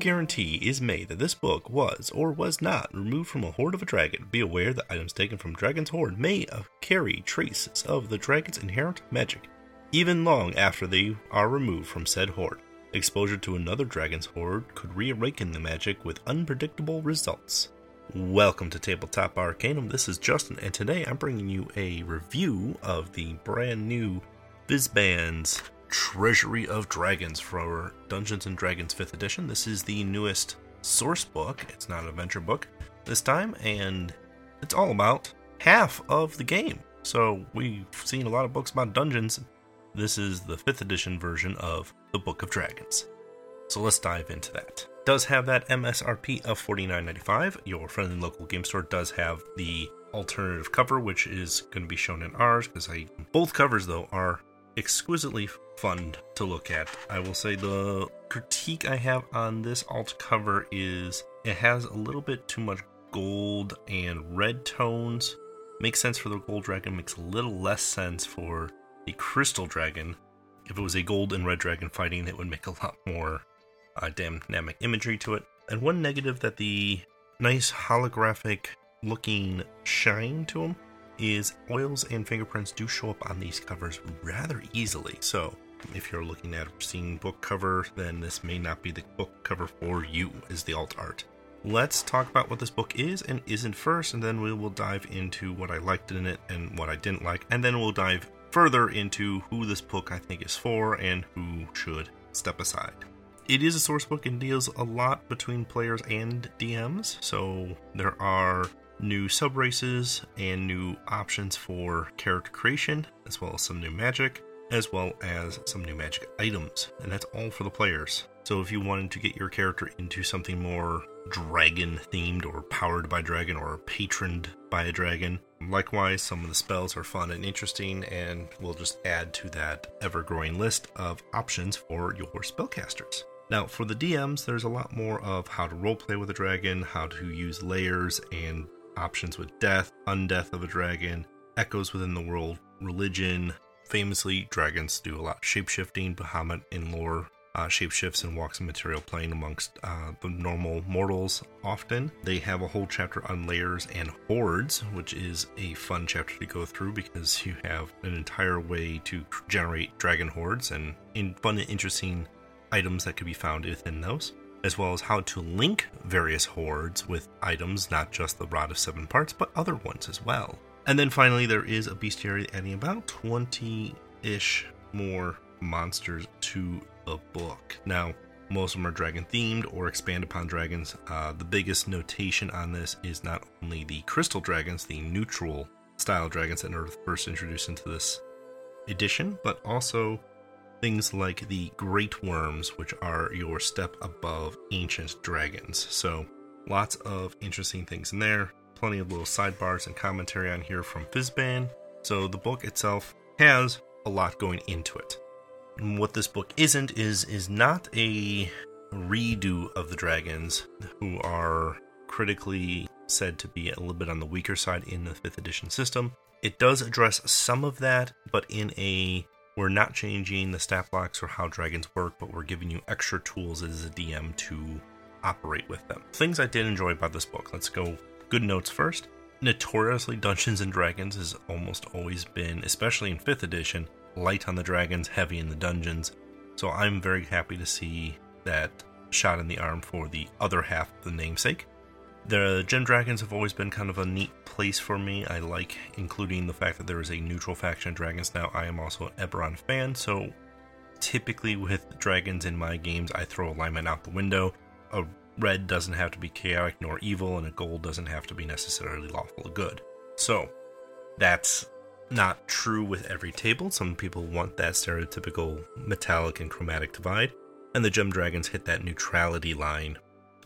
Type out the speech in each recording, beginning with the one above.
Guarantee is made that this book was or was not removed from a hoard of a dragon. Be aware that items taken from Dragon's Hoard may uh, carry traces of the dragon's inherent magic, even long after they are removed from said hoard. Exposure to another dragon's hoard could reawaken the magic with unpredictable results. Welcome to Tabletop Arcanum. This is Justin, and today I'm bringing you a review of the brand new Fizban's Treasury of Dragons for Dungeons and Dragons 5th edition. This is the newest source book. It's not an adventure book this time, and it's all about half of the game. So we've seen a lot of books about dungeons. This is the 5th edition version of the Book of Dragons. So let's dive into that. Does have that MSRP of $49.95. Your friendly local game store does have the alternative cover, which is going to be shown in ours because I both covers though are exquisitely fun to look at. I will say the critique I have on this alt cover is it has a little bit too much gold and red tones. Makes sense for the gold dragon, makes a little less sense for the crystal dragon. If it was a gold and red dragon fighting, it would make a lot more uh, dynamic imagery to it. And one negative that the nice holographic looking shine to them is oils and fingerprints do show up on these covers rather easily. So if you're looking at a pristine book cover, then this may not be the book cover for you, is the alt art. Let's talk about what this book is and isn't first, and then we will dive into what I liked in it and what I didn't like, and then we'll dive further into who this book I think is for and who should step aside. It is a source book and deals a lot between players and DMs, so there are new sub races and new options for character creation, as well as some new magic, as well as some new magic items. And that's all for the players. So if you wanted to get your character into something more dragon themed or powered by dragon or patroned by a dragon, likewise, some of the spells are fun and interesting and will just add to that ever growing list of options for your spellcasters. Now, for the DMs, there's a lot more of how to roleplay with a dragon, how to use lairs and options with death, undeath of a dragon, echoes within the world, religion. Famously, dragons do a lot of shapeshifting. Bahamut in lore uh, shapeshifts and walks in material plane amongst uh, the normal mortals often. They have a whole chapter on lairs and hoards, which is a fun chapter to go through because you have an entire way to generate dragon hoards and in fun and interesting items that could be found within those as well as how to link various hoards with items, not just the Rod of Seven Parts, but other ones as well. And then finally, there is a bestiary adding about 20 ish more monsters to the book. Now, most of them are dragon themed or expand upon dragons. Uh, the biggest notation on this is not only the crystal dragons, the neutral style dragons that are first introduced into this edition, but also things like the Great Worms, which are your step above ancient dragons. So, lots of interesting things in there. Plenty of little sidebars and commentary on here from Fizban. So, the book itself has a lot going into it. And what this book isn't is is not a redo of the dragons, who are critically said to be a little bit on the weaker side in the 5th edition system. It does address some of that, but in a we're not changing the stat blocks or how dragons work, but we're giving you extra tools as a DM to operate with them. Things I did enjoy about this book. Let's go good notes first. Notoriously, Dungeons and Dragons has almost always been, especially in 5th edition, light on the dragons, heavy in the dungeons. So I'm very happy to see that shot in the arm for the other half of the namesake. The Gem Dragons have always been kind of a neat place for me. I like including the fact that there is a neutral faction dragons now. I am also an Eberron fan, so typically with dragons in my games, I throw alignment out the window. A red doesn't have to be chaotic nor evil, and a gold doesn't have to be necessarily lawful good. So that's not true with every table. Some people want that stereotypical metallic and chromatic divide, and the Gem Dragons hit that neutrality line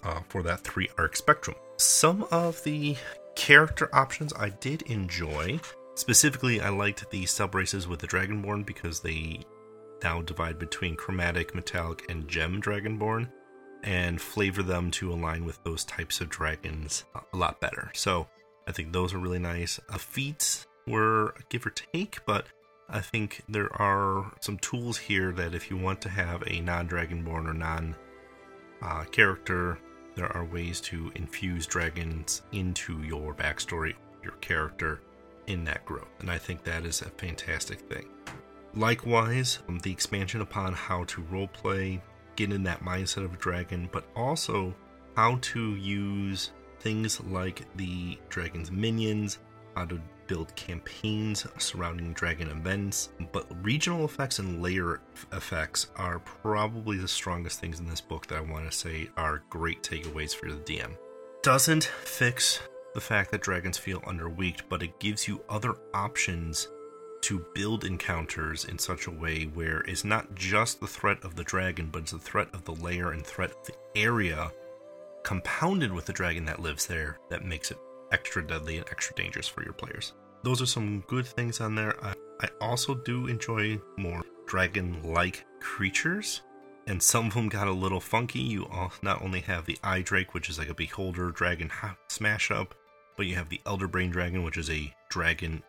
uh, for that three arc spectrum. Some of the character options I did enjoy. Specifically, I liked the sub races with the Dragonborn because they now divide between chromatic, metallic, and gem Dragonborn and flavor them to align with those types of dragons a lot better. So I think those are really nice. Feats were give or take, but I think there are some tools here that if you want to have a non Dragonborn or non uh, character, there are ways to infuse dragons into your backstory, your character in that growth. And I think that is a fantastic thing. Likewise, um, the expansion upon how to roleplay, get in that mindset of a dragon, but also how to use things like the dragon's minions, how to build campaigns surrounding dragon events, but regional effects and lair effects are probably the strongest things in this book that I want to say are great takeaways for the DM. Doesn't fix the fact that dragons feel underweaked, but it gives you other options to build encounters in such a way where it's not just the threat of the dragon, but it's the threat of the lair and threat of the area compounded with the dragon that lives there that makes it extra deadly and extra dangerous for your players. Those are some good things on there. I, I also do enjoy more dragon like creatures, and some of them got a little funky. You all not only have the Eye Drake, which is like a beholder dragon smash up, but you have the Elder Brain Dragon, which is a dragon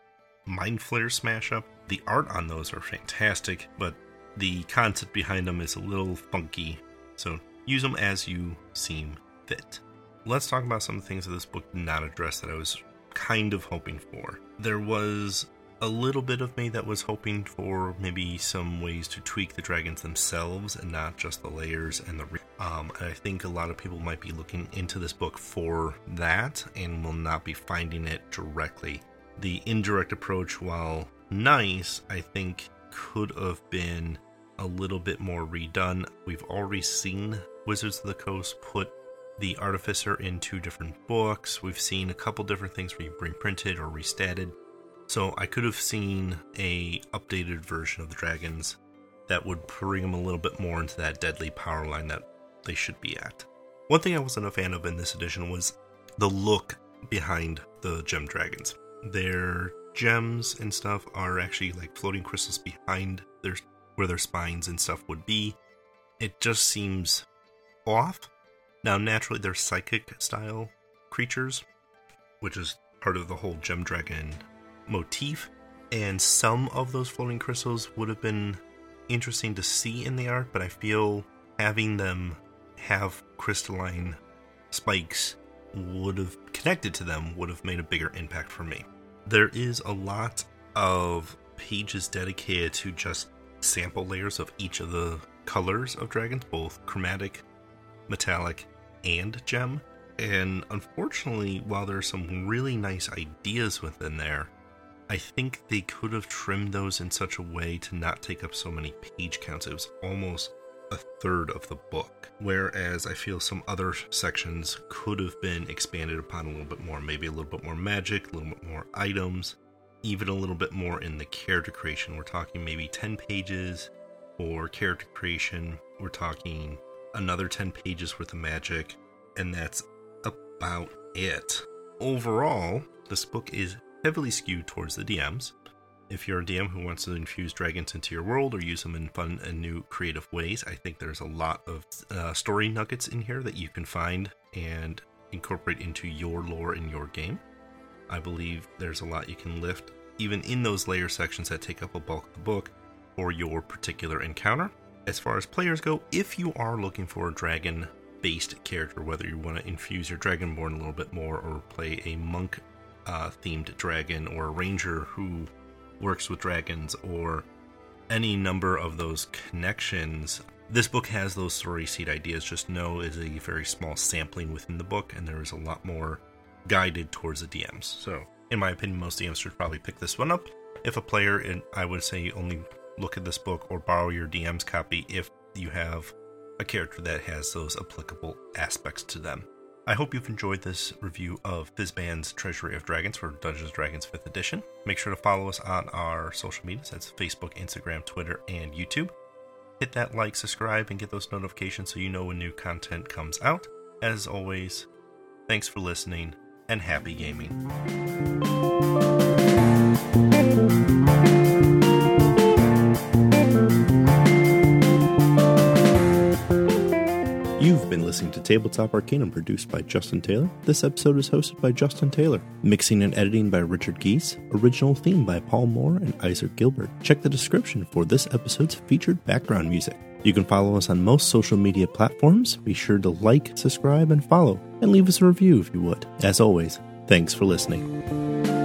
mind flayer smash up. The art on those are fantastic, but the concept behind them is a little funky. So use them as you seem fit. Let's talk about some things that this book did not address that I was kind of hoping for. There was a little bit of me that was hoping for maybe some ways to tweak the dragons themselves and not just the lairs and the. Um, I think a lot of people might be looking into this book for that and will not be finding it directly. The indirect approach, while nice, I think could have been a little bit more redone. We've already seen Wizards of the Coast put the Artificer in two different books. We've seen a couple different things reprinted or restatted. So I could have seen a updated version of the dragons that would bring them a little bit more into that deadly power line that they should be at. One thing I wasn't a fan of in this edition was the look behind the gem dragons. Their gems and stuff are actually like floating crystals behind their where their spines and stuff would be. It just seems off now, naturally, they're psychic style creatures, which is part of the whole gem dragon motif. And some of those floating crystals would have been interesting to see in the art, but I feel having them have crystalline spikes would have connected to them would have made a bigger impact for me. There is a lot of pages dedicated to just sample lairs of each of the colors of dragons, both chromatic, metallic, and gem. And unfortunately, while there are some really nice ideas within there, I think they could have trimmed those in such a way to not take up so many page counts. It was almost a third of the book. Whereas I feel some other sections could have been expanded upon a little bit more. Maybe a little bit more magic, a little bit more items, even a little bit more in the character creation. We're talking maybe 10 pages for character creation. We're talking another 10 pages worth of magic, and that's about it. Overall, this book is heavily skewed towards the DMs. If you're a DM who wants to infuse dragons into your world or use them in fun and new creative ways, I think there's a lot of uh, story nuggets in here that you can find and incorporate into your lore in your game. I believe there's a lot you can lift, even in those lair sections that take up a bulk of the book, for your particular encounter as far as players go, if you are looking for a dragon based character, whether you want to infuse your Dragonborn a little bit more or play a monk uh, themed dragon or a ranger who works with dragons or any number of those connections, this book has those story seed ideas. Just know is a very small sampling within the book, and there is a lot more guided towards the DMs. So, in my opinion, most DMs should probably pick this one up. If a player, and I would say only look at this book or borrow your DM's copy if you have a character that has those applicable aspects to them. I hope you've enjoyed this review of Fizban's Treasury of Dragons for Dungeons & Dragons 5th Edition. Make sure to follow us on our social medias. That's Facebook, Instagram, Twitter, and YouTube. Hit that like, subscribe, and get those notifications so you know when new content comes out. As always, thanks for listening. and happy gaming. You've been listening to Tabletop Arcanum produced by Justin Taylor. This episode is hosted by Justin Taylor. Mixing and editing by Richard Geese. Original theme by Paul Moore and Isaac Gilbert. Check the description for this episode's featured background music. You can follow us on most social media platforms. Be sure to like, subscribe, and follow, and leave us a review if you would. As always, thanks for listening.